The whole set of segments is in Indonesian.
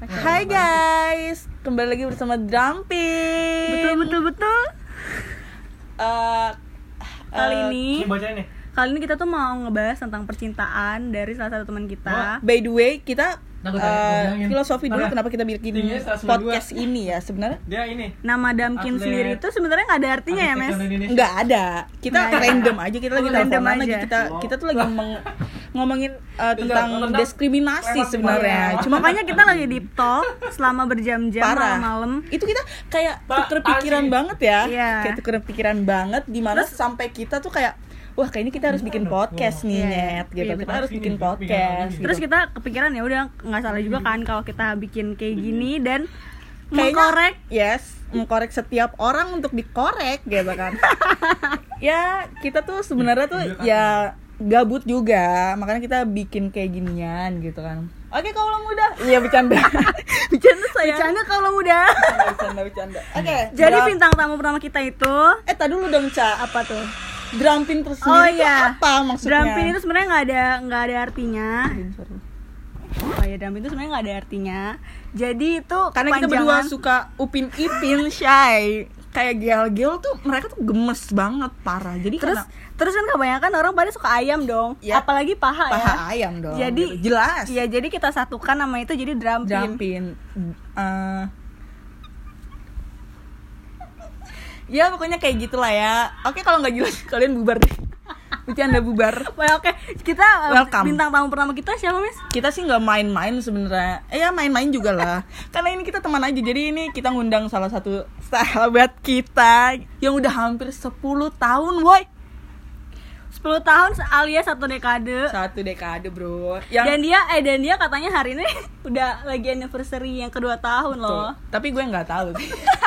Hai guys, kembali lagi bersama Drumpin. Betul betul betul. Eh, Kali eh, ini nih. kali ini kita tuh mau ngebahas tentang percintaan dari salah satu teman kita. by the way kita Nah, eh, bilangin. filosofi dulu Apa? kenapa kita bikin Tingginya 192. podcast ini ya sebenarnya Dia ini. Nama Damkin Atlet. sendiri itu sebenarnya nggak ada artinya ya, Mes. Indonesia. nggak ada kita random aja kita lagi Oh, random lagi aja. kita kita tuh lagi meng- ngomongin eh, tentang tentang diskriminasi sebenarnya bawah. cuma Makanya kita lagi deep talk selama berjam-jam malam-malam. itu kita kayak tuker pikiran banget ya Iya. kayak tuker pikiran banget di mana sampai kita tuh kayak wah kayaknya kita harus bikin podcast nih Iya. net gitu Iya, kita betul. harus bikin Ini, podcast gitu. Terus kita kepikiran ya udah nggak salah juga kan kalau kita bikin kayak gini dan Kayaknya- mengkorek yes mengkorek setiap orang untuk dikorek gitu kan ya kita tuh sebenarnya tuh ya gabut juga makanya kita bikin kayak ginian gitu kan oke kalau muda iya bercanda bercanda saya bercanda kalau muda. bercanda bercanda oke Jadi drum- bintang tamu pertama kita itu eh tadi dulu dong ca apa tuh? drumpin terus Oh iya. apa maksudnya Drumpin itu sebenarnya nggak ada nggak ada artinya. Oh ya drumpin itu sebenarnya nggak ada artinya. Jadi itu karena kita berdua suka upin ipin shy kayak gel-gel tuh mereka tuh gemes banget parah jadi terus karena terus kan kebanyakan orang pada suka ayam dong. Ya. Apalagi paha, paha ya. ayam dong Jadi gitu. jelas Iya, jadi kita satukan nama itu jadi drumpin. jumpin Eh, ya pokoknya kayak gitulah ya oke kalau nggak jelas kalian bubar deh bercanda bubar. Well, oke, kita uh, Welcome. bintang tamu pertama kita siapa, Miss? kita sih nggak main-main sebenarnya. Eh ya main-main juga lah. Karena ini kita teman aja. Jadi ini kita ngundang salah satu sahabat kita yang udah hampir 10 tahun woi. 10 tahun alias satu dekade. satu dekade bro. Yang Dan dia eh dan dia katanya hari ini udah lagi anniversary yang kedua tahun loh. Tuh, tapi gue nggak tahu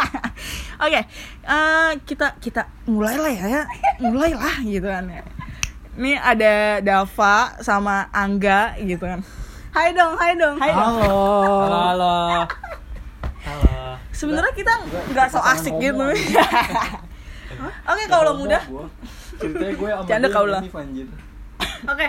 Oke, eh, kita kita mulailah ya, ya. mulailah gitu kan ya. Ini ada Dava sama Angga gitu kan. Hai dong, hai dong. Hai. Halo. Halo. Halo. Halo. Sebenarnya kita nggak so asik gitu. Oke, kalau muda ceritanya gue sama Canda kau lah. Oke.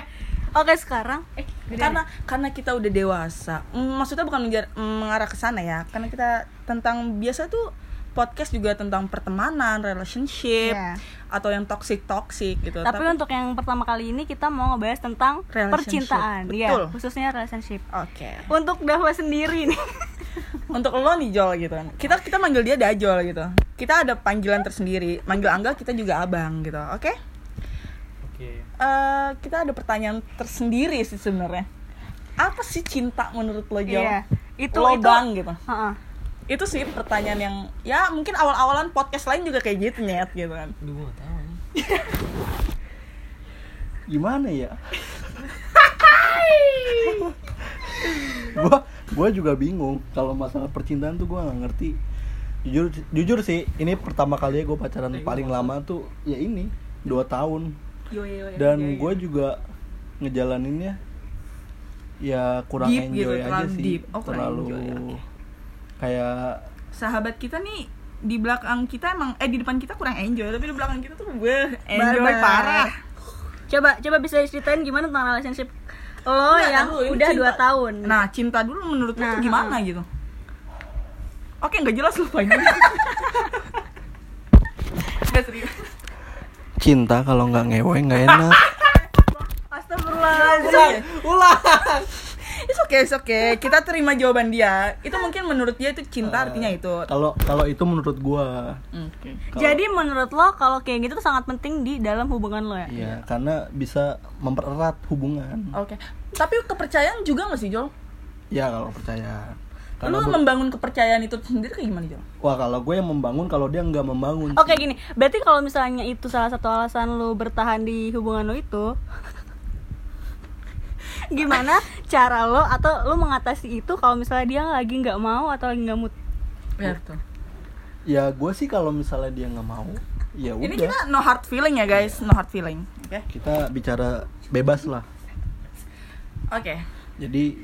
Oke, sekarang eh karena karena kita udah dewasa. Maksudnya bukan menjar- mengarah ke sana ya. Karena kita tentang biasa tuh podcast juga tentang pertemanan, relationship Iya. atau yang toxic toxic gitu. Tapi, untuk yang pertama kali ini kita mau ngebahas tentang Relationship. percintaan, Betul. Iya, khususnya relationship. Oke. Untuk Dava sendiri nih. Untuk lo nih Jol gitu kan. Kita kita manggil dia Dajol gitu. Kita ada panggilan tersendiri. Manggil Angga kita juga Abang gitu. Oke? Oke. Eh, kita ada pertanyaan tersendiri sih sebenarnya. Apa sih cinta menurut lo Jol? Iya. Itu lo itu. bang gitu. Heeh. Itu sih pertanyaan yang ya mungkin awal-awalan podcast lain juga kayak gitu nyet gitu kan. Gue gak nih. gimana ya gua gua juga bingung kalau masalah percintaan tuh gua nggak ngerti jujur jujur sih ini pertama kali gue pacaran paling lama tuh ya ini dua tahun Yo, yo, yo, dan yo, yo. gue juga ngejalaninnya ya kurang Deep gitu, enjoy aja terlalu sih deep. Oh, terlalu enjoy, oke. Kayak sahabat kita nih di belakang kita emang eh di depan kita kurang enjoy tapi di belakang kita tuh gue enjoy Barbar. parah. Coba coba bisa ceritain gimana tentang relationship lo Enggak, yang udah cinta. dua tahun. Nah, cinta dulu menurut lo Nah, tuh gimana gitu? Oke, nggak jelas lupa ini. Nggak serius. cinta kalau nggak ngewe nggak enak Astagfirullahaladzim. Ulang. It's okay, it's okay. Kita terima jawaban dia. Itu mungkin menurut dia itu cinta artinya itu. kalau kalau itu menurut gua Oke. Jadi menurut lo kalau kayak gitu tuh sangat penting di dalam hubungan lo ya? Iya, karena bisa mempererat hubungan. Oke. Tapi kepercayaan juga nggak sih, Jol? Ya kalau percaya. Lu Karena gua- membangun kepercayaan itu sendiri kayak gimana, Jol? wah kalau gue yang membangun, kalau dia nggak membangun. Oke gini, berarti kalau misalnya itu salah satu alasan lo bertahan di hubungan lo itu Gimana cara lo atau lo mengatasi itu kalau misalnya dia lagi nggak mau atau lagi nggak mood Ya, betul. Ya gue sih kalau misalnya dia nggak mau, ya Ini udah. kita no hard feeling ya, guys. No hard feeling. Oke. Kita bicara bebas lah. Oke. Jadi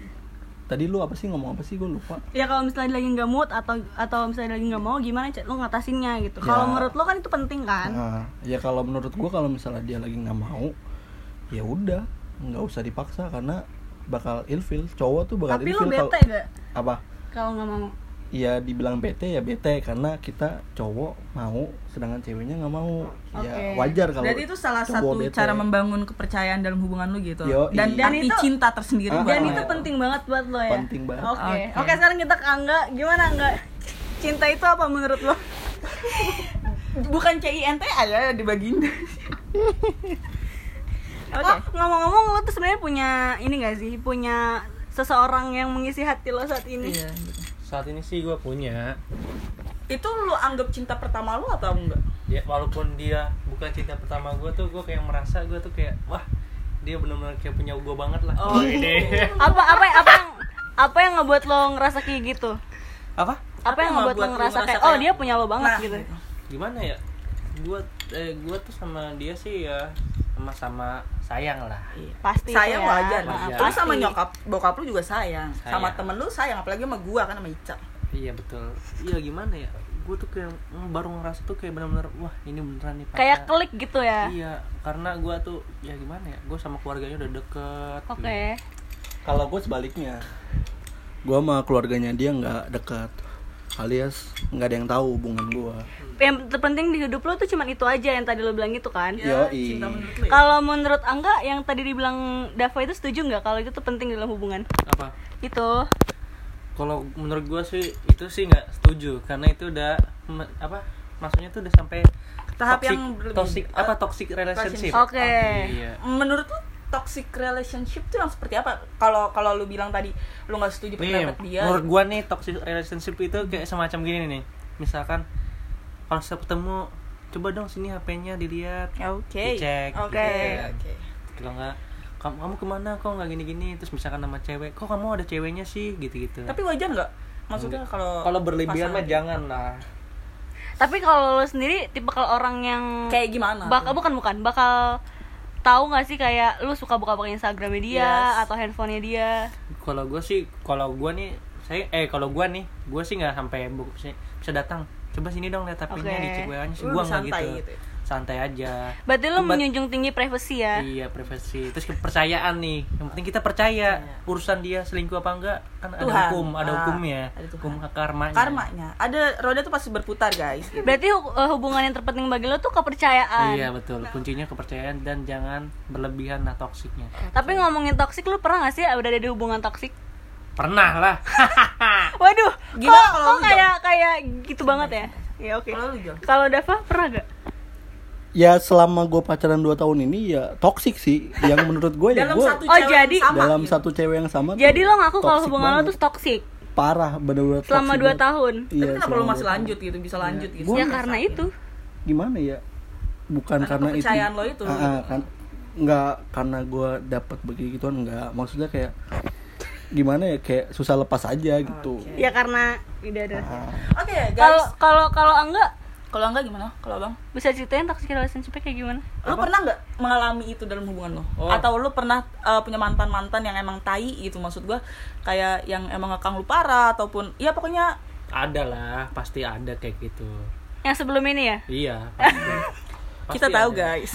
tadi lu apa sih ngomong apa sih gue lupa. Ya kalau misalnya dia lagi nggak mood atau atau misalnya lagi nggak mau gimana lo ngatasinnya gitu Ya. Kalau menurut lo kan itu penting kan Nah, ya kalau menurut gue kalau misalnya dia lagi nggak mau, ya udah nggak usah dipaksa karena bakal ilfil. Cowok tuh bakal Tapi lo ilfil kalau bete gak? apa? kalau nggak mau ya dibilang bete ya bete karena kita cowok mau sedangkan ceweknya nggak mau ya Oke. wajar kalau Berarti itu salah satu bete. cara membangun kepercayaan dalam hubungan lu gitu. Yoi. dan Dan arti itu- cinta tersendiri Ah, dan lo. itu penting banget buat lo ya Penting banget. oke Oke. oke sekarang kita ke Angga gimana Angga cinta itu apa menurut lo bukan CINTA ya dibagiin. Oke. Oh, ngomong-ngomong lo tuh sebenarnya punya ini gak sih? Punya seseorang yang mengisi hati lo saat ini? Iya. gitu. Saat ini sih gue punya Itu lu anggap cinta pertama lu atau enggak? ya walaupun dia bukan cinta pertama gue tuh gue kayak merasa gue tuh kayak wah dia benar-benar kayak punya gue banget lah Oh. ini Apa apa apa yang apa yang ngebuat lo ngerasa kayak gitu? apa Apa, yang ngebuat lo ngerasa kayak oh dia punya lo banget Nah, gitu? gimana ya gue eh, gue tuh sama dia sih ya sama-sama sayang lah Pasti sayang ya. wajar. Nah, Lu sama nyokap, bokap lu juga sayang. Sama Sayang. temen lu sayang, apalagi sama gua kan sama Ica. iya betul iya gimana ya gue tuh kayak baru ngerasa tuh kayak benar-benar wah ini beneran nih pacar. Kayak klik gitu ya. iya karena gue tuh ya gimana ya gue sama keluarganya udah deket Oke. kalau gue sebaliknya gue sama keluarganya dia nggak dekat alias nggak ada yang tahu hubungan gue Yang terpenting di hidup lo tuh cuman itu aja yang tadi lo bilang itu kan? Ya, Yoi. cinta menurut lu ya? Kalau menurut Angga yang tadi dibilang Dava itu setuju nggak kalau itu tuh penting dalam hubungan? apa Itu. kalau menurut gue sih itu sih nggak setuju karena itu udah apa maksudnya tuh udah sampai Tahap toxic, yang toxic Eh, apa toxic relationship Oke. iya Menurut lu toxic relationship tuh yang seperti apa? Kalau kalau lu bilang tadi lu nggak setuju Nih, pendapat dia. menurut gua nih toxic relationship itu kayak semacam gini nih. Misalkan kalau saya ketemu coba dong sini HP-nya dilihat. Oke. Dicek. Oke. gitu kan. Oke. Kalau enggak kamu, kamu ke mana kok nggak gini-gini terus misalkan sama cewek kok kamu ada ceweknya sih gitu-gitu Tapi wajar nggak? Maksudnya kalau kalau berlebihan mah jangan lah Tapi kalau lo sendiri tipe kalau orang yang kayak gimana? bakal bukan bukan bakal tahu nggak sih kayak lu suka buka-buka Instagramnya dia Yes. atau handphonenya dia kalau gue sih kalau gue nih saya eh kalau gue nih gue sih nggak sampai bisa datang coba sini dong lihat HP-nya Oke. dicek WA-nya sih gue nggak gitu. gitu ya? Santai aja berarti lu But- menjunjung tinggi privasi ya Iya privasi. Terus kepercayaan nih. Yang penting kita percaya urusan dia selingkuh apa enggak kan ada Iya. Tuhan. hukum, ada Ah, hukumnya. ada Tuhan. Hukum karmanya. karmanya. Ada roda tuh pasti berputar, guys. Gitu. berarti eh, hubungan yang terpenting bagi lo tuh kepercayaan Iya betul. Kuncinya kepercayaan dan jangan berlebihan lah toksiknya. tapi ngomongin toksik lu pernah gak sih udah ada di hubungan toksik Pernah lah. waduh Gimana kok, kalau kok kayak kayak gitu banget ya ya oke Kalau lu, Jol? kalau Dava pernah gak ya selama gue pacaran 2 tahun ini ya toksik sih. Yang menurut gue ya gue Oh, jadi- sama, dalam gitu. satu cewek yang sama jadi lo ngaku kalau hubungan lo tuh toksik parah bener-bener selama toksik 2 banget. tahun? Tapi Iya, kenapa selama masih lanjut gitu, bisa lanjut gitu? Ya nggak karena sakit. itu. Gimana ya? Bukan Karena karena, itu. kepercayaan lo itu, Ah, gitu. ah, kan nggak karena gue dapat begituan nggak. Maksudnya kayak gimana ya? Kayak susah lepas aja gitu. Oke. ya karena tidak ada. Ah, Oke, kalau guys. kalau kalau enggak Kalau enggak gimana? Kalau Bang? bisa ceritain toxic relationship kayak gimana Lu pernah nggak mengalami itu dalam hubungan lo? Oh. Atau lu pernah uh, punya mantan-mantan yang emang tai gitu maksud gua kayak yang emang ngekang lu parah ataupun ya pokoknya ada lah, pasti ada kayak gitu. yang sebelum ini ya Iya. Pasti. kita Pasti tahu ada. guys.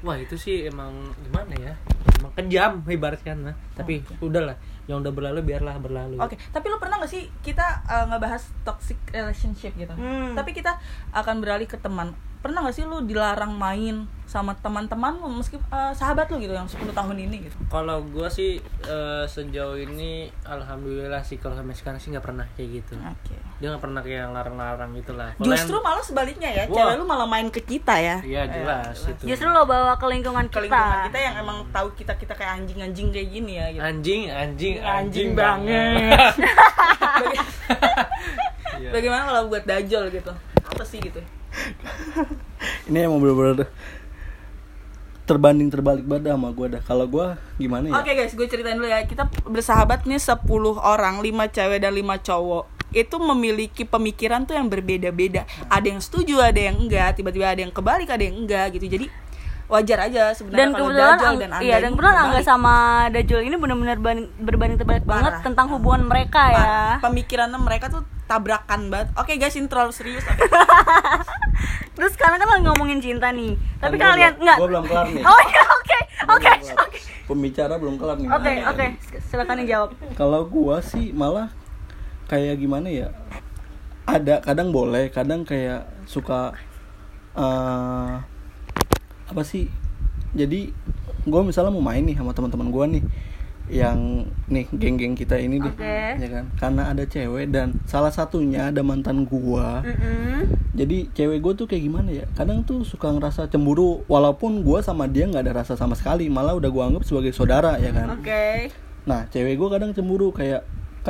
Wah itu sih emang gimana ya? Emang kejam ibaratkan lah. Tapi udahlah, yang udah berlalu biarlah berlalu. Oke, tapi lu pernah gak sih kita uh, ngebahas toxic relationship gitu? Hmm. Tapi kita akan beralih ke teman. Pernah gak sih lu dilarang main sama teman-teman lu meski uh, sahabat lu gitu yang 10 tahun ini gitu? Kalau gue sih eh, sejauh ini alhamdulillah sih kalau sampai sekarang sih nggak pernah kayak gitu. Oke. Dia nggak pernah kayak yang larang-larang gitu lah. Justru yang- malah sebaliknya ya, Wah. cewek lu malah main ke kita ya. Iya jelas itu. justru lo bawa ke lingkungan Ke kita lingkungan kita yang emang tahu kita kita kayak anjing-anjing kayak gini ya gitu. anjing anjing Anjing banget. Baga- Iya. Bagaimana kalau buat dajol gitu? Apa sih gitu? ini emang bener-bener terbanding terbalik banget sama gue dah kalau gue gimana ya Oke guys, gue ceritain dulu ya. Kita bersahabat nih 10 orang, 5 cewek dan 5 cowok. Itu memiliki pemikiran tuh yang berbeda-beda. Ada yang setuju, ada yang enggak. Tiba-tiba ada yang kebalik, ada yang enggak gitu. Jadi wajar aja sebenarnya dan kalau kebetulan Dajjal dan Angga iya dan kebetulan Angga sama Dajjal ini benar-benar ban- berbanding terbalik banget Parah. tentang hubungan mereka ya Parah. Pemikirannya mereka tuh tabrakan banget. Oke guys, ini terlalu serius. terus sekarang kan lagi ngomongin cinta nih tapi Kan kalian enggak gua belum kelar nih oh iya oke oke kelar. pembicara belum kelar nih oke oke silakan dijawab kalau gua sih malah kayak gimana ya ada kadang boleh kadang kayak suka eh apa sih jadi gue misalnya mau main nih sama teman-teman gue nih yang nih geng-geng kita ini deh Oke. ya kan karena ada cewek dan salah satunya ada mantan gua Mm-mm. jadi cewek gue tuh kayak gimana ya kadang tuh suka ngerasa cemburu walaupun gua sama dia nggak ada rasa sama sekali malah udah gua anggap sebagai saudara ya kan Oke. nah cewek gue kadang cemburu kayak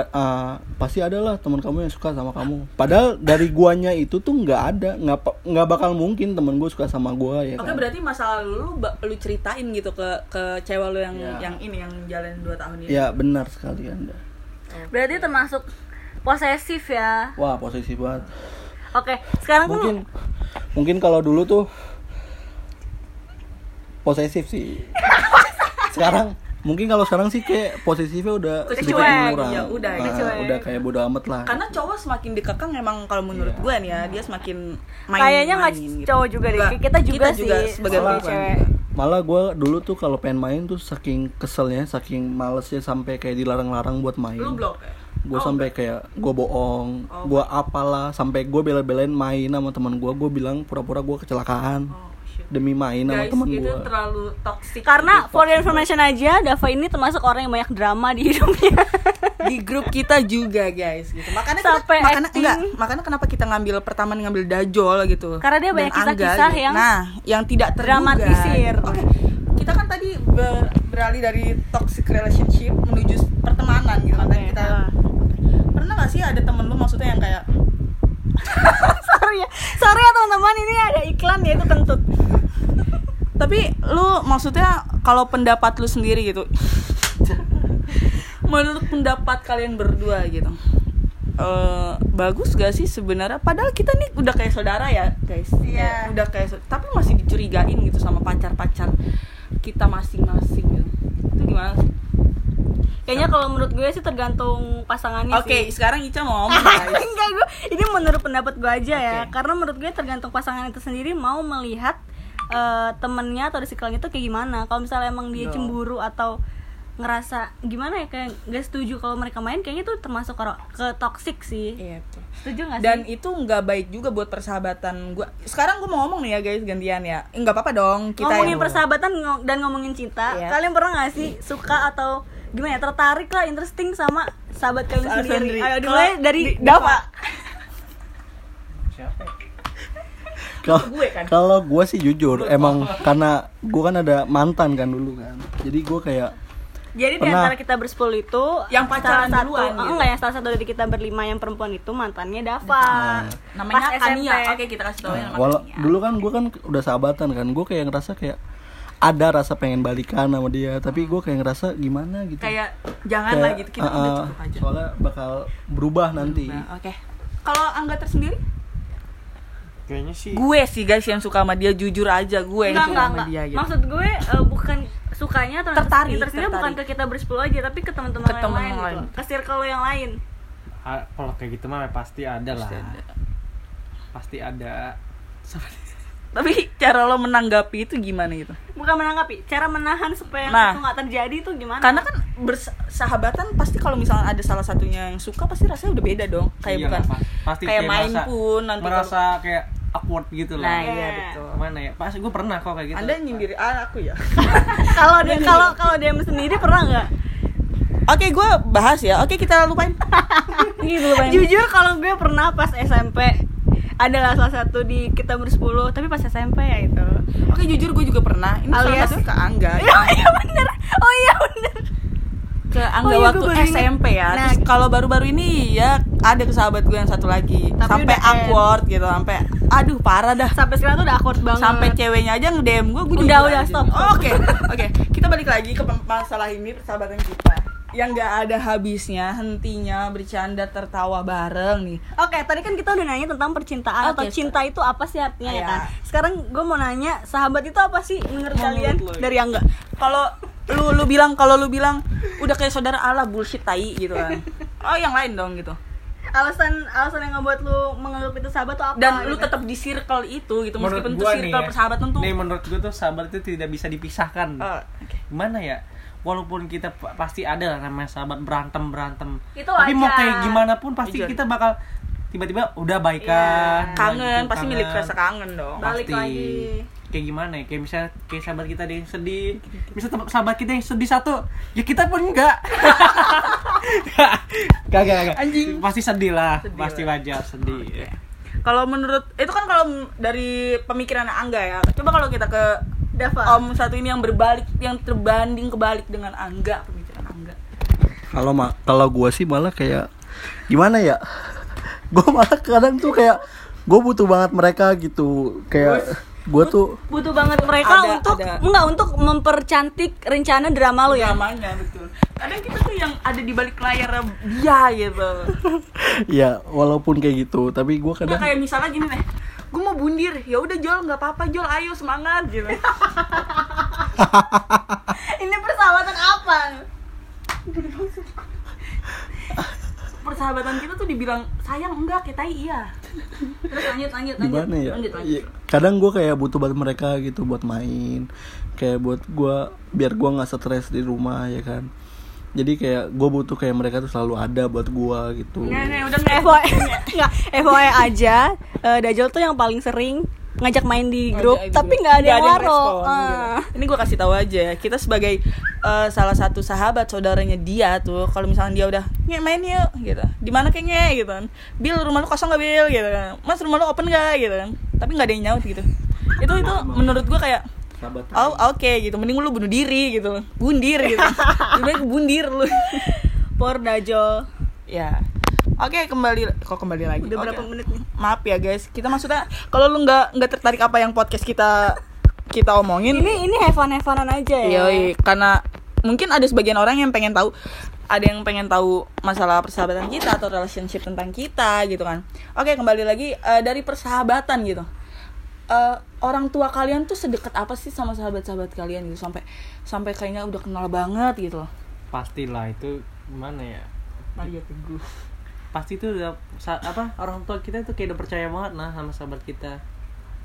ah, pasti ada lah teman kamu yang suka sama kamu padahal dari guanya itu tuh nggak ada nggak nggak bakal mungkin temen gue suka sama gua ya Oke kan berarti masa lalu lu lu ceritain gitu ke ke cewek lu yang Ya. yang ini yang jalan 2 tahun ini. ya benar sekali anda Berarti termasuk posesif ya. wah posisi banget Oke, sekarang tuh mungkin mungkin kalau dulu tuh posesif sih sekarang mungkin kalau sekarang sih kayak posesifnya udah sedikit mengurang ya udah, Nah, kecuek. udah kayak bodo amat lah Karena cowok semakin dikekang emang kalau menurut Iya. gue nih ya, dia semakin main kayaknya nggak gitu. cowok juga deh. Nggak, Kita juga sih sebagai sebagai perempuan cewek. juga. malah gue dulu tuh kalau pengen main tuh saking keselnya saking malesnya sampai kayak dilarang-larang buat main Lu blok ya? gue sampai kayak gue bohong Oh. gue apalah sampai gue bela-belain main sama teman gue gue bilang pura-pura gue kecelakaan Oh. Demi main sama teman itu gue terlalu toxic. Karena gitu. for your information aja, Dava ini termasuk orang yang banyak drama di hidupnya. di grup kita juga guys gitu. Makanya Sampai kita, makanya enggak, makanya kenapa kita ngambil pertama ngambil Dajol gitu. Karena dia banyak kisah-kisah gitu. yang nah, yang tidak terduga. dramatisir. Oke. Kita kan tadi ber- beralih dari toxic relationship menuju pertemanan gitu kan. Tadi Oke, kita ah. pernah gak sih ada temen lu maksudnya yang kayak sorry ya, sorry ya teman-teman ini ada iklan ya itu kentut. tapi lu maksudnya kalau pendapat lu sendiri gitu menurut pendapat kalian berdua gitu eh bagus gak sih sebenarnya? Padahal kita nih udah kayak saudara ya guys. Iya. Ya, udah kayak tapi masih dicurigain gitu sama pacar-pacar kita masing-masing gitu. Itu gimana sih Kayaknya kalau menurut gue sih tergantung pasangannya oke sih. sekarang Ica mau ngomong guys Enggak gue, ini menurut pendapat gue aja ya. Oke. Karena menurut gue tergantung pasangan itu sendiri mau melihat eh, temennya atau circle-nya itu kayak gimana. Kalau misalnya emang dia Betul. cemburu atau ngerasa gimana ya kayak gak setuju kalau mereka main kayaknya itu termasuk ke, ke toxic sih. Iya, betul. Setuju gak dan sih? itu nggak baik juga buat persahabatan gua sekarang gua mau ngomong nih ya guys gantian ya Eh, nggak apa-apa dong kita ngomongin yang- persahabatan dan ngomongin cinta, Iya. kalian pernah gak sih suka atau gimana ya tertarik lah interesting sama sahabat kalian sendiri? sendiri. Ayo dimulai dari di- Dava. siapa Kalau gue kan? kalau gue sih jujur emang karena gue kan ada mantan kan dulu kan jadi gue kayak Jadi di Pernah. antara kita bersepuluh itu Yang pacaran salah satu, duluan, oh, gitu. enggak yang salah satu dari kita berlima yang perempuan itu mantannya Dava. namanya Pas Kania SMP. oke kita kasih tahu ya Nah, nama walau Kania. dulu kan gue kan udah sahabatan kan gue kayak ngerasa kayak ada rasa pengen balikan sama dia tapi gue kayak ngerasa gimana gitu kayak jangan Kayak, lah gitu kita uh, udah uh, cukup aja soalnya bakal berubah nanti Nah, oke kalau angga tersendiri kayaknya sih gue sih guys yang suka sama dia jujur aja gue yang Enggak, suka enggak, sama enggak. dia gitu Maksud gue eh, bukan sukanya atau Tertarik, interestnya bukan ke tertarik. kita bersepuluh aja tapi ke teman-teman yang lain, yang gitu. lain. Ke circle yang lain. ah, kalau kayak gitu mah pasti ada lah Pasti ada. pasti ada tapi cara lo menanggapi itu gimana gitu Bukan menanggapi, cara menahan supaya Nah. itu nggak terjadi itu gimana? karena kan bersahabatan pasti kalau misalnya ada salah satunya yang suka pasti rasanya udah beda dong. Kayak Iya bukan lah, pasti kayak main merasa- pun nanti merasa kayak awkward gitu nah lah iya Iya. betul. Mana ya? Pas gue pernah kok kayak gitu. Anda nyindir ah, aku ya? Kalau dia kalau kalau dia sendiri pernah nggak? oke gue bahas ya. Oke kita lupain. Gitu, Jujur kalau gue pernah pas SMP adalah salah satu di kita bersepuluh tapi pas SMP ya itu oke jujur gue juga pernah ini Alias- salah satu ke Angga oh iya bener oh iya bener ke Angga Oh iya, waktu. SMP ya. Nah, Terus kalau baru-baru ini ya ada ke sahabat gue yang satu lagi. Tapi sampai udah end. awkward gitu, sampai aduh parah dah. sampai sekarang tuh udah awkward banget Sampai ceweknya aja nge-DM gue, gue Udah, udah, stop, Oke, oke. Kita balik lagi ke masalah ini persahabatan kita. Yang gak ada habisnya, hentinya, bercanda, tertawa bareng nih. Oke, tadi kan kita udah nanya tentang percintaan Oke, atau cinta itu apa sih artinya ya Iya. kan? Sekarang gue mau nanya, sahabat itu apa sih menurut Menurut kalian lo, ya? dari Angga? Kalau lu lu bilang kalau lu bilang udah kayak saudara Allah bullshit tai gitu kan. Oh, yang lain dong gitu. Alasan alasan yang ngebuat lu menganggap itu sahabat tuh apa? Dan lu gitu? tetap di circle itu gitu menurut meskipun itu gua circle nih ya, persahabatan tuh nih menurut gue tuh sahabat itu tidak bisa dipisahkan Oh, oke. gimana ya walaupun kita pa- pasti ada lah namanya sahabat berantem berantem Itu tapi mau wajar. kayak gimana pun pasti kita bakal tiba-tiba udah baikan kangen gitu, pasti kangen. milik rasa kangen dong Balik Pasti. lagi. kayak gimana ya kayak misalnya kayak sahabat kita ada yang sedih misal sahabat kita yang sedih satu ya kita pun enggak kagak kagak Anjing. pasti sedih lah Sedih pasti lah. wajar sedih kalau menurut itu kan kalau dari pemikiran Angga ya coba kalau kita ke Dava. om satu ini yang berbalik yang terbanding kebalik dengan Angga pemikiran Angga Kalau ma kalau gua sih malah kayak gimana ya? Gua malah kadang tuh kayak gue butuh banget mereka gitu. Kayak gue tuh butuh banget mereka Ada, untuk ada. enggak untuk mempercantik rencana drama lu ya. dramanya betul kadang kita tuh yang ada di balik layar dia gitu ya walaupun kayak gitu, tapi gue kadang kayak misalnya gini deh gue mau bundir ya udah Jol nggak apa-apa Jol ayo semangat gitu Ini persahabatan apa? persahabatan kita tuh dibilang sayang enggak kayak tai iya terus lanjut lanjut lanjut gimana ya? lanjut, lanjut. Ya, kadang gue kayak butuh banget mereka gitu buat main, kayak buat gue biar gue nggak stres di rumah ya kan. Jadi kayak gue butuh kayak mereka tuh selalu ada buat gue gitu. Nih, nih, udah FYI, FYI aja, eh, Dajjal tuh yang paling sering ngajak main di grup, Ngajak tapi nggak ada yang waro. respon, Ah. gitu. Ini gue kasih tahu aja, kita sebagai eh, salah satu sahabat saudaranya dia tuh, kalau misalnya dia udah nge main yuk, gitu, di mana kayaknya gitu kan, Bill rumah lu kosong gak Bill, gitu kan, Mas rumah lu open gak, gitu kan, tapi nggak ada yang nyaut gitu, itu itu menurut gue kayak Sahabat. Oh oke gitu, mending lu bunuh diri gitu, bundir gitu, baik bundir lu. Por Dajjal. ya, oke kembali, kok kembali lagi? Udah berapa Oke. menit nih? maaf ya guys kita maksudnya kalau lu nggak nggak tertarik apa yang podcast kita kita omongin Ini ini have fun have funan aja ya. yoi karena mungkin ada sebagian orang yang pengen tahu ada yang pengen tahu masalah persahabatan kita atau relationship tentang kita gitu kan oke kembali lagi eh, dari persahabatan gitu Eh, orang tua kalian tuh sedekat apa sih sama sahabat-sahabat kalian gitu? Sampai sampai kayaknya udah kenal banget gitu loh. Pastilah itu gimana ya? Maria Teguh. Pasti itu udah sa- apa orang tua kita tuh kayak udah percaya banget nah sama sahabat kita.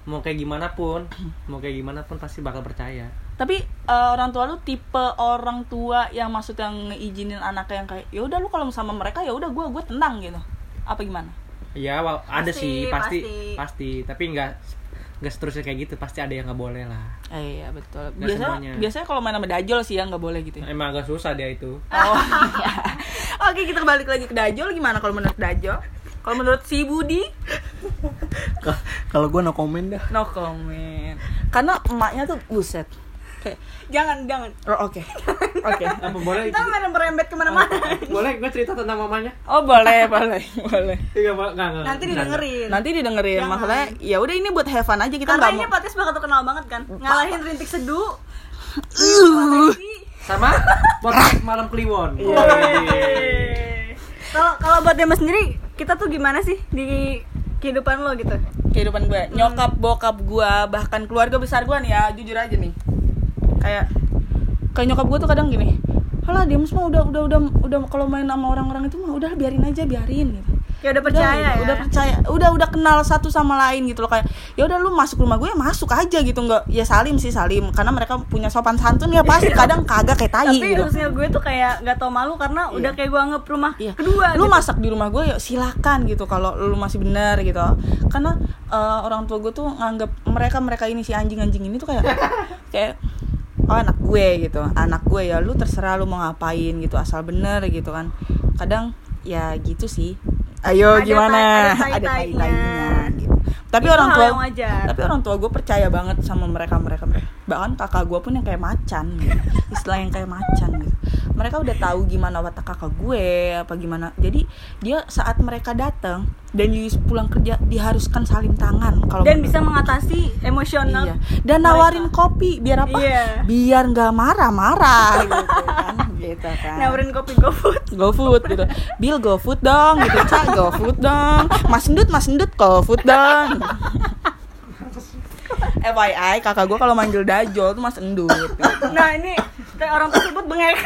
Mau kayak gimana pun mau kayak gimana pun pasti bakal percaya. Tapi eh, orang tua lu tipe orang tua yang maksud yang ngeizinin anaknya yang kayak ya udah lu kalau sama mereka ya udah gue gue tenang gitu. Apa gimana? Ya wa- ada Pasti, sih pasti pasti. pasti. Tapi nggak nggak seterusnya kayak gitu pasti ada yang nggak boleh lah Eh, iya betul. Nggak Biasanya semuanya. biasanya kalau main sama Dajjal sih ya nggak boleh gitu. ya. emang agak susah dia itu Oh. iya. Oke, kita balik lagi ke Dajjal gimana kalau menurut Dajjal? Kalau menurut si Budi, Kalau gue no komen dah. no comment. Karena emaknya tuh buset. Kayak, Jangan jangan. oh, oke. Oke. apa boleh Kita main merembet ke mana-mana. boleh gue cerita tentang mamanya Oh, boleh, boleh, boleh. Iya. Nggak, nggak. Nanti didengerin. Nanti didengerin Jangan. masalahnya ya udah ini buat have fun aja kita Karena nggak ini mau podcast bakal terkenal banget kan. Ngalahin rintik seduh. sama podcast malam kliwon Iya. Kalau kalau buat Demas sendiri, kita tuh gimana sih di kehidupan lo gitu? kehidupan gue nyokap bokap gue bahkan keluarga besar gue nih ya jujur aja nih kayak kayak nyokap gue tuh kadang gini Halah Dimas mah udah udah udah udah kalau main sama orang-orang itu mah udah biarin aja biarin gitu Ya udah percaya udah, ya. udah percaya udah udah kenal satu sama lain gitu loh kayak ya udah lu masuk rumah gue ya masuk aja gitu nggak ya salim sih salim karena mereka punya sopan santun ya pasti kadang kagak kayak tai Tapi gitu harusnya gue tuh kayak gak tau malu karena udah kayak gue anggap rumah Iya. kedua. lu gitu. masak di rumah gue ya silakan gitu kalau lu masih benar gitu karena eh, orang tua gue tuh nganggap mereka mereka ini si anjing anjing ini tuh kayak kayak oh anak gue gitu. Anak gue ya lu terserah lu mau ngapain gitu asal bener gitu kan. Kadang ya gitu sih. Ayo Ada gimana? tai- ada tai-tainya. tai-tainya, gitu. tapi Itu orang tua tapi orang tua gue percaya banget sama mereka mereka mereka bahkan kakak gue pun yang kayak macan gitu. istilah yang kayak macan gitu mereka udah tahu gimana watak kakak gue apa gimana jadi dia saat mereka datang dan Yuyus pulang kerja diharuskan salim tangan kalau dan bisa mengatasi emosional. iya dan nawarin kopi biar apa Iya. biar nggak marah-marah gitu kan gitu kan Nawarin kopi GoFood. GoFood gitu. Bill GoFood dong gitu. Cak GoFood dong. Mas Endut, Mas Endut GoFood dong. FYI, kakak gue kalau manggil Dajol tuh Mas Endut. gitu. Nah ini kayak orang tersebut bengek.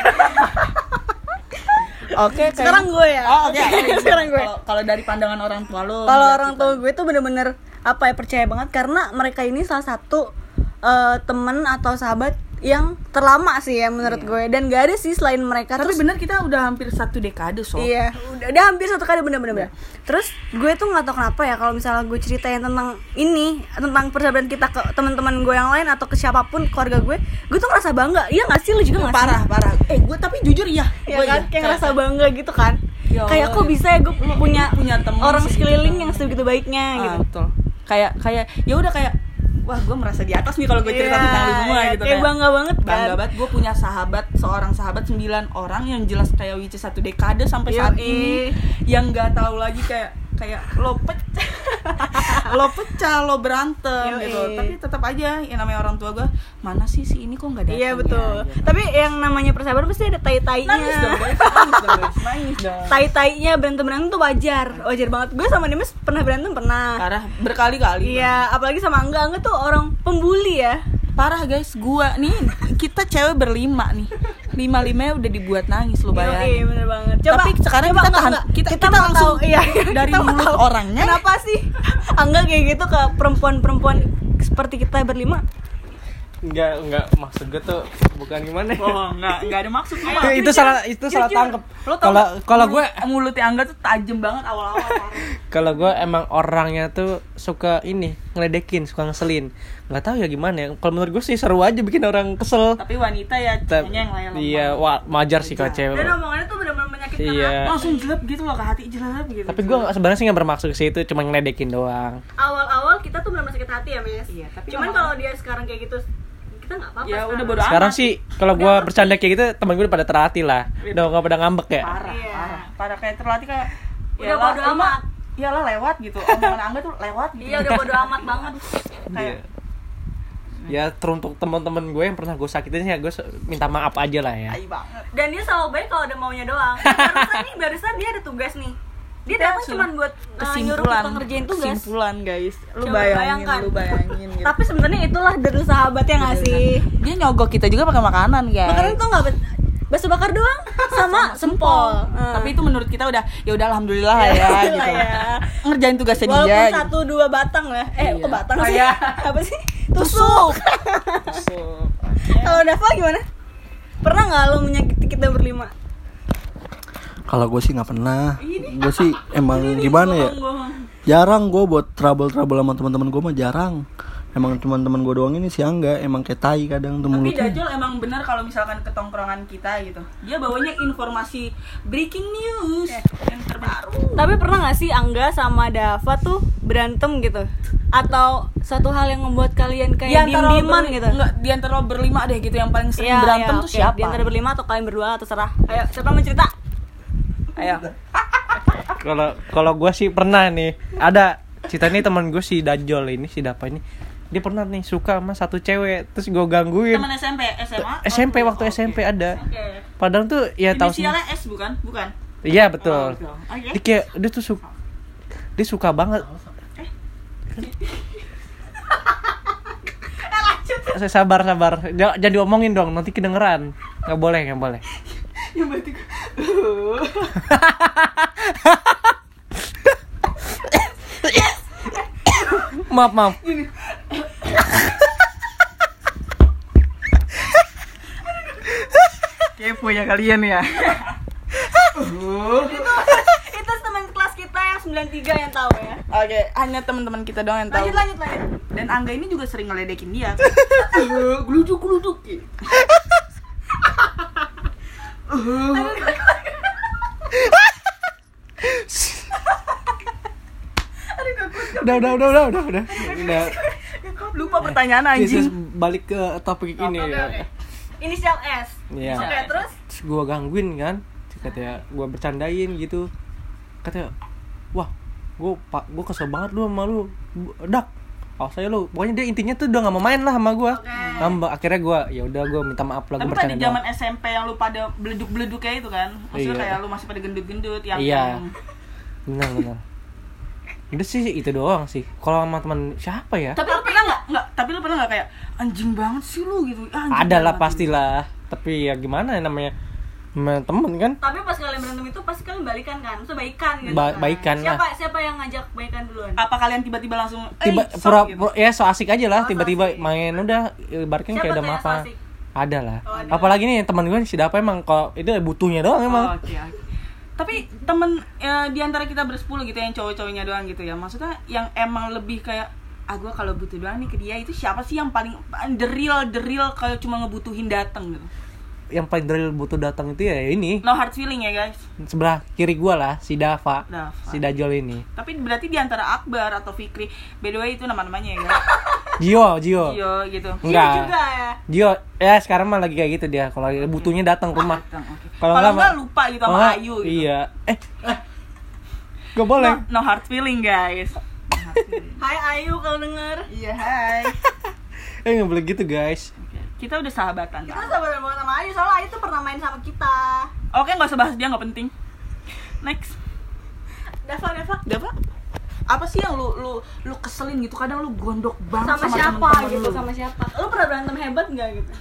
Oke, kayak- Sekarang gue ya. Oh, oke. Sekarang gue. Kalau- dari pandangan orang tua lo. Kalau orang kita- tua gue tuh bener-bener apa ya percaya banget karena mereka ini salah satu eh, temen atau sahabat yang terlama sih ya menurut gue dan gak ada sih selain mereka Tapi Terus- bener kita udah hampir satu dekade so. Iya, udah, udah hampir satu kali bener-bener. bener. Terus gue tuh nggak tahu kenapa ya kalau misalnya gue ceritain tentang ini, tentang persahabatan kita ke teman-teman gue yang lain atau ke siapa pun keluarga gue, gue tuh ngerasa bangga. Iya nggak sih lu juga nggak sih? Parah, parah. Eh, gue tapi jujur iya. Ya kan, iya. kayak ngerasa bangga gitu kan. Ya kayak kok ya. bisa ya gue punya punya teman orang sekeliling yang sebegitu baiknya Ah, gitu. betul. Kayak kayak ya udah kayak wah gue merasa di atas nih kalau gue cerita Iya, tentang lu semua iya, gitu kayak bangga banget kan. bangga banget gue punya sahabat seorang sahabat sembilan orang yang jelas kayak which is satu dekade sampai saat Yoi. ini yang nggak tahu lagi kayak kayak lo pecah lo pecah lo berantem Yoi. gitu tapi tetap aja yang namanya orang tua gue mana sih si ini kok nggak datang Iya ya?" betul. Gitu. Tapi yang namanya persahabatan pasti ada tai-tainya. nangis dong guys nangis dong guys nangis dong Tai-tainya berantem-berantem tuh wajar. Wajar banget. Gue sama Demes pernah berantem pernah. parah berkali-kali Iya, apalagi sama Angga. Angga tuh orang pembuli ya. parah guys gua nih kita cewek berlima nih lima limanya udah dibuat nangis lu Iya, bayangin bener banget. Coba, Tapi sekarang coba kita tahan- enggak. kita- kita, kita langsung tahu, iya, dari kita mulut tahu. orangnya. Kenapa sih Angga kayak gitu ke perempuan-perempuan seperti kita berlima? Enggak, enggak maksud gue tuh bukan gimana. ya. oh nggak nggak ada maksud itu, itu salah itu salah tangkep. Tau Kalau kalau gue mulut- mulutnya Angga tuh tajam banget awal-awal parah. kalau gue emang orangnya tuh suka ini ngeledekin, suka ngeselin. Nggak tahu ya gimana ya. Kalau menurut gue sih seru aja bikin orang kesel. tapi wanita ya kayaknya yang lain Iya, wah, wajar sih kalau cewek. Dan omongannya tuh benar-benar menyakitkan Iya. hati. langsung jelek gitu loh ke hati jelek gitu Tapi gue sebenarnya sih nggak bermaksud ke situ, cuma ngeledekin doang. Awal-awal kita tuh benar-benar sakit hati ya, Mes. Iya, tapi Cuman kalau dia sekarang kayak gitu, kita nggak apa-apa. ya sekarang. udah bodo Sekarang amat. sih kalau gue bercanda kayak gitu, temen gue udah pada terhati lah. Udah nggak pada ngambek ya. parah Iya. parah parah kayak terlatih kayak Udah "Yalah, bodo amat." iyalah lewat gitu omongan Angga tuh lewat gitu Iya, udah bodo amat banget. Iya. Ya teruntuk teman-teman gue yang pernah gue sakitin ya gue minta maaf aja lah ya. Tai banget Dan dia selalu baik kalau ada maunya doang. Barusan nih, barusan dia ada tugas nih. Dia datang cuma buat uh, nyuruh kesimpulan kita ngerjain tugas. kesimpulan guys lu Coba bayangin bayangkan. lu bayangin gitu. Tapi sebenarnya itulah dari sahabat ya nggak sih? dia nyogok kita juga pakai makanan guys Makanan tuh nggak bet- bakso bakar doang sama, sempol. Eh. tapi itu menurut kita udah ya udah alhamdulillah lah ya gitu ya. ngerjain tugasnya dia Walaupun gitu. satu dua batang lah. Eh, Iya. kok batang Oh, sih? iya. Apa sih? Tusuk. Kalau Dava gimana? Pernah nggak lo menyakiti kita berlima? Kalau gue sih nggak pernah. Gue sih emang gimana ya? Jarang gue buat trouble trouble sama teman-teman gue mah jarang. Emang teman-teman gue doang ini sih enggak. Emang kayak tai kadang tuh Tapi. Dajjal emang bener kalau misalkan ke tongkrongan kita gitu Dia bawanya informasi breaking news yang terbaru Tapi pernah nggak sih Angga sama Dava tuh berantem gitu? Atau satu hal yang membuat kalian kayak diem-dieman gitu? Enggak, di antara lo berlima deh gitu yang paling sering Iya, berantem iya, tuh oke. siapa? Di antara berlima atau kalian berdua terserah. Ayo, siapa yang mau cerita? Ayo Kalau kalau gue sih pernah nih. Ada cerita nih teman gue si Dajjol ini si Dapa ini. Dia pernah nih suka sama satu cewek terus gue gangguin. Teman SMP, SMA? SMP Oh, waktu oke. SMP ada. Oke Padahal tuh ya tahu sih. S bukan? Bukan? Iya Oh, betul. betul. Oke. Dia kayak dia tuh suka dia suka banget. Saya sabar sabar. Jangan, jangan diomongin dong, nanti kedengeran. Nggak boleh, nggak boleh. Yang berarti Maaf, maaf. kepo ya kalian ya Itu teman kelas kita yang 93 yang tahu ya. Oke, hanya teman-teman kita doang yang tahu. Lanjut lanjut lanjut. Dan Angga ini juga sering ngeledekin dia. geluduk geluduk. Udah, udah, udah, udah, udah, udah. Udah. Lupa pertanyaan anjing. balik ke topik ini ya. Inisial S. Iya. Oke, terus Terus gue gangguin kan, katanya gue bercandain gitu. Katanya, wah, gue pak, gue kesel banget lu sama lu, dak. Oh saya lu, pokoknya dia intinya tuh udah gak mau main lah sama gue. Ngambek, akhirnya gue, ya udah gue minta maaf lah, gue Tapi pada bercanda zaman doang. SMP yang lu pada beleduk-beleduk kayak itu kan. Maksudnya Iya. kayak lu masih pada gendut-gendut yang Iya. yang Benar, benar. Udah sih itu doang sih. Kalau sama teman siapa ya? Tapi lu pernah nggak? Nggak. Tapi lu pernah nggak kayak anjing banget sih lu gitu? Ah, anjing Ada lah pastilah. Tapi ya gimana ya namanya? Temen kan? tapi pas kalian berantem itu pasti kalian balikan kan? Maksudnya baikan gitu. Ba- kan? baikan lah. siapa siapa yang ngajak baikan duluan? gitu? Apa kalian tiba-tiba langsung eh, Tiba sok pura, gitu? pura- ya so asik aja lah Oh, so tiba-tiba asik. main udah ibaratkan Siapa kayak udah so asik? ada lah Oh, ada. apalagi nih teman gue si Dapa emang kalau itu butuhnya doang emang Oh, Oke, oke. Tapi temen ya, di antara kita bersepuluh gitu yang cowok-cowoknya doang gitu ya. Maksudnya yang emang lebih kayak ah gue kalau butuh doang nih ke dia itu siapa sih yang paling the real the real kalau cuma ngebutuhin dateng gitu. yang paling drill butuh datang itu ya ini No hard feeling ya guys. sebelah kiri gua lah si Dava, Dava. si Dajol ini Tapi berarti di antara Akbar atau Fikri, by the way itu nama-namanya ya guys. Gio Gio Iya gitu. enggak juga ya Gio ya sekarang mah lagi kayak gitu dia kalau lagi butuhnya datang ke rumah Datang, oke. Kalau enggak, enggak lupa gitu sama enggak, Ayu gitu. iya eh gak boleh No, no hard feeling guys. No hard feeling. Hai Ayu kalau denger Iya, hai. eh nggak boleh gitu guys Kita udah sahabatan. Kita sahabat banget sama Ayu soalnya Ayu tuh pernah main sama kita Oke, nggak usah bahas dia nggak penting. Next. Dava, Dava Dava, apa sih yang lu lu lu keselin gitu? Kadang lu gondok banget sama, sama, siapa temen-temen gitu lu. sama siapa lu pernah berantem hebat nggak gitu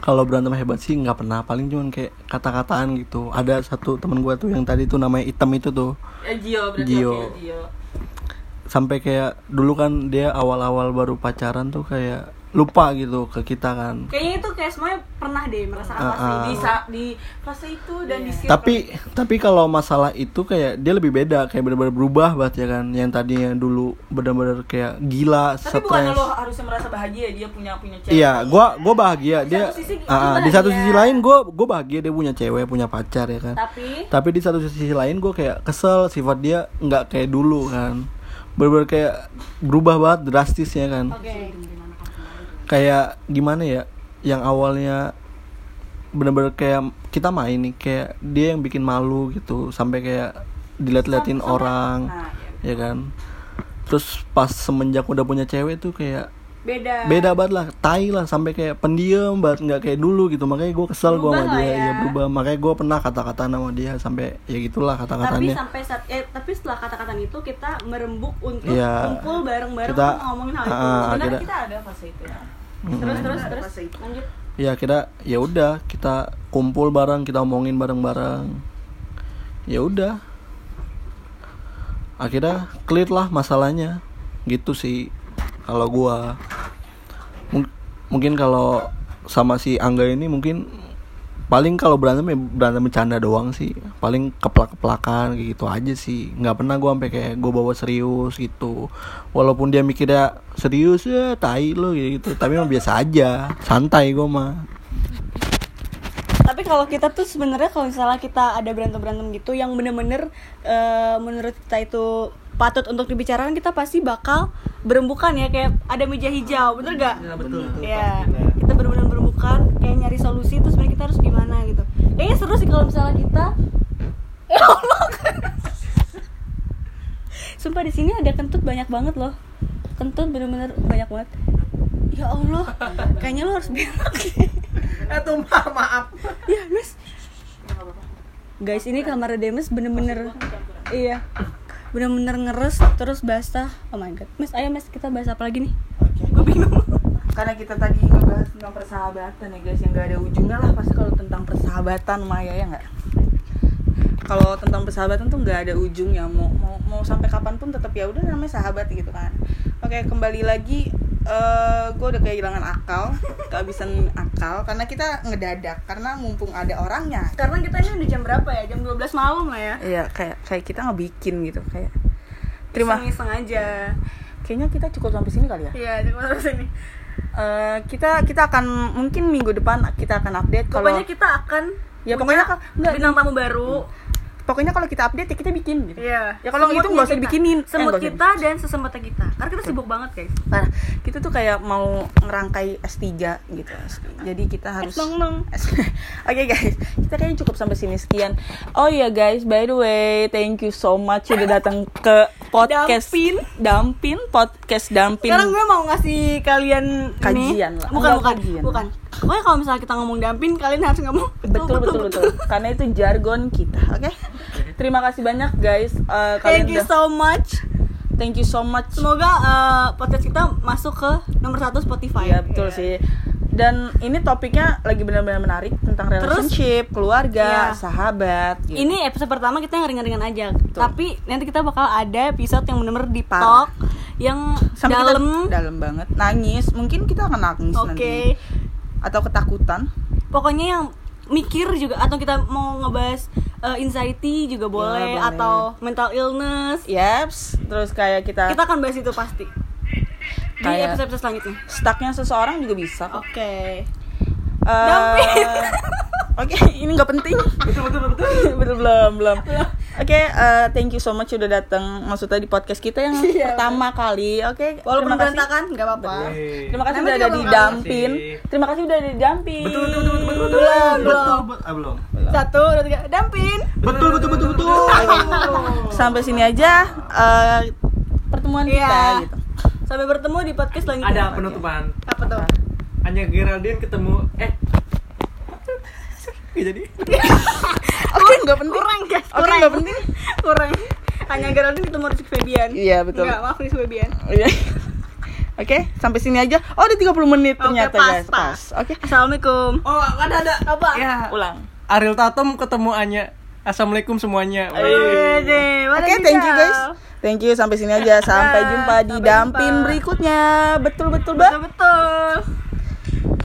kalau berantem hebat sih nggak pernah paling cuman kayak kata-kataan gitu ada satu temen gua tuh yang tadi tuh namanya item itu tuh Ya, Gio berarti Gio. oke, Gio. sampai kayak dulu kan dia awal-awal baru pacaran tuh kayak lupa gitu ke kita kan kayaknya itu kayak semuanya pernah deh merasakan fase ah. ini Di di fase itu dan di circle. tapi tapi kalau masalah itu kayak dia lebih beda kayak benar-benar berubah banget ya kan yang tadinya dulu benar-benar kayak gila tapi bukan stres lo harusnya merasa bahagia dia punya punya cewek. Iya, gua gua bahagia Di dia. satu sisi lu di satu sisi lain gua gua bahagia dia punya cewek, punya pacar ya kan. tapi Tapi di satu sisi lain gua kayak kesel sifat dia nggak kayak dulu kan. Bener-bener kayak berubah banget drastis ya kan. oke Kayak gimana ya? Yang awalnya bener-bener kayak kita main nih kayak dia yang bikin malu gitu sampai kayak dilihat-liatin orang Nah, iya. ya kan. Terus pas semenjak udah punya cewek tuh kayak beda beda banget lah tai lah sampai kayak pendiam banget nggak kayak dulu gitu makanya gue kesel gue sama dia ya. ya berubah makanya gue pernah kata-kata sama dia sampai ya gitulah tapi kata-katanya sampai saat eh, tapi setelah kata-kata itu kita merembuk untuk Iya. kumpul bareng-bareng Kita- ngomongin hal itu Ah, Sebenarnya akhirnya- kita ada fase itu ya. Terus terus terus. Lanjut. Ya kita ya udah kita kumpul bareng kita omongin bareng-bareng. Ya udah. Akhirnya clear lah masalahnya. Gitu sih kalau gua. Mung- mungkin kalau sama si Angga ini mungkin paling kalau berantem ya berantem bercanda doang sih. Paling keplak-keplakan kayak gitu aja sih. Nggak pernah gua sampai kayak gue bawa serius gitu. Walaupun dia mikirnya serius ya tai lo gitu. Tapi emang biasa aja. Santai gua mah. Tapi kalau kita tuh sebenarnya kalau misalnya kita ada berantem berantem gitu yang bener-bener eh, menurut kita itu patut untuk dibicarakan kita pasti bakal berembukan ya. Kayak ada meja hijau bener gak? ya betul ya kita bener-bener berembukan nyari solusi terus sebenarnya kita harus gimana gitu. Kayaknya seru sih kalau misalnya kita ya Allah. Sumpah di sini ada kentut banyak banget loh. Kentut bener-bener banyak banget. Ya Allah kayaknya lo harus bilang eh tuh maaf. Maaf ya Mas. Guys ini kamar Demes bener-bener iya bener-bener ngeres terus basah. Oh my god. Mas ayo Mas kita bahas apa lagi nih? Gue bingung Karena kita tadi ngebahas tentang persahabatan ya guys yang gak ada ujungnya lah pasti kalau tentang persahabatan Maya ya nggak? Kalau tentang persahabatan tuh nggak ada ujungnya mau mau mau sampai kapan pun tetap ya udah namanya sahabat gitu kan. Oke kembali lagi eh gue udah kehilangan akal, kehabisan akal karena kita ngedadak karena mumpung ada orangnya. karena kita ini udah jam berapa ya jam 12 malam lah ya Iya kayak kayak kita ngebikin gitu kayak. Terima. iseng aja Kayaknya kita cukup sampai sini kali ya. iya terima kasih nih Eh, kita kita akan mungkin minggu depan kita akan update kalau pokoknya kita akan Ya, pokoknya enggak, bintang tamu baru pokoknya kalau kita update ya kita bikin gitu. Iya. Ya, kalau itu nggak usah dibikinin. Eh, Semut usah kita dan sesempatnya kita. Karena kita sibuk banget, guys. Nah, kita tuh kayak mau ngerangkai S3 gitu. Jadi kita harus nong. Oke guys, kita kayaknya cukup sampai sini sekian. Oh iya guys, by the way, thank you so much udah datang ke podcast Dampin. Dampin, podcast Dampin. Sekarang gue mau ngasih kalian Kajian ini. lah. Bukan, bukan. kajian. Bukan. Pokoknya kalau misalnya kita ngomong dampin, kalian harus ngomong betul betul betul, karena itu jargon kita oke terima kasih banyak guys Eh, kalian Thank you so much. thank you so much Semoga eh, podcast kita masuk ke nomor satu Spotify. Iya betul sih. Dan ini topiknya lagi benar-benar menarik tentang relationship, keluarga, Iya. sahabat. Gitu. Ini episode pertama kita yang ringan-ringan aja. Tapi nanti kita bakal ada episode yang deep Parah. talk yang Sampai dalam. dalam banget, nangis. Mungkin kita akan nangis Oke. nanti. atau ketakutan pokoknya yang mikir juga atau kita mau ngebahas uh, anxiety juga boleh, boleh. atau mental illness Yaps, terus kayak kita, kita akan bahas itu pasti di Kayak- episode selanjutnya stucknya seseorang juga bisa kok. oke Eh, Dampin. Oke, ini nggak penting. betul betul betul betul belum belum. Oke, eh, thank you so much udah datang maksudnya di podcast kita yang Iya, pertama kali. Oke, walaupun terima kasih. berantakan nggak apa-apa Terima kasih Namanya udah ada di Dampin. Terima kasih udah ada di Dampin. betul betul betul betul betul Belum, belum. betul betul ah, belum satu dua tiga dampin betul betul betul betul Sampai sini aja eh, pertemuan kita Iya. gitu. Sampai bertemu di podcast selanjutnya ada penutupan apa tuh hanya Geraldine ketemu eh Gak jadi Oke, nggak penting. kurang guys Oke, nggak penting. kurang hanya Geraldine ketemu Rizky Febian Iya, betul. Enggak, maaf Rizky Febian Iya. Oke, sampai sini aja. Oh, udah 30 menit ternyata pas, guys. pas. Oke. Assalamualaikum oh ada ada apa ya Ulang. Ariel Tatum ketemu Anya Assalamualaikum semuanya Oke, mana thank you guys. Thank you sampai sini aja. Sampai Dadah, jumpa di sampai Dampin jumpa. berikutnya. Betul betul, Mbak. betul betul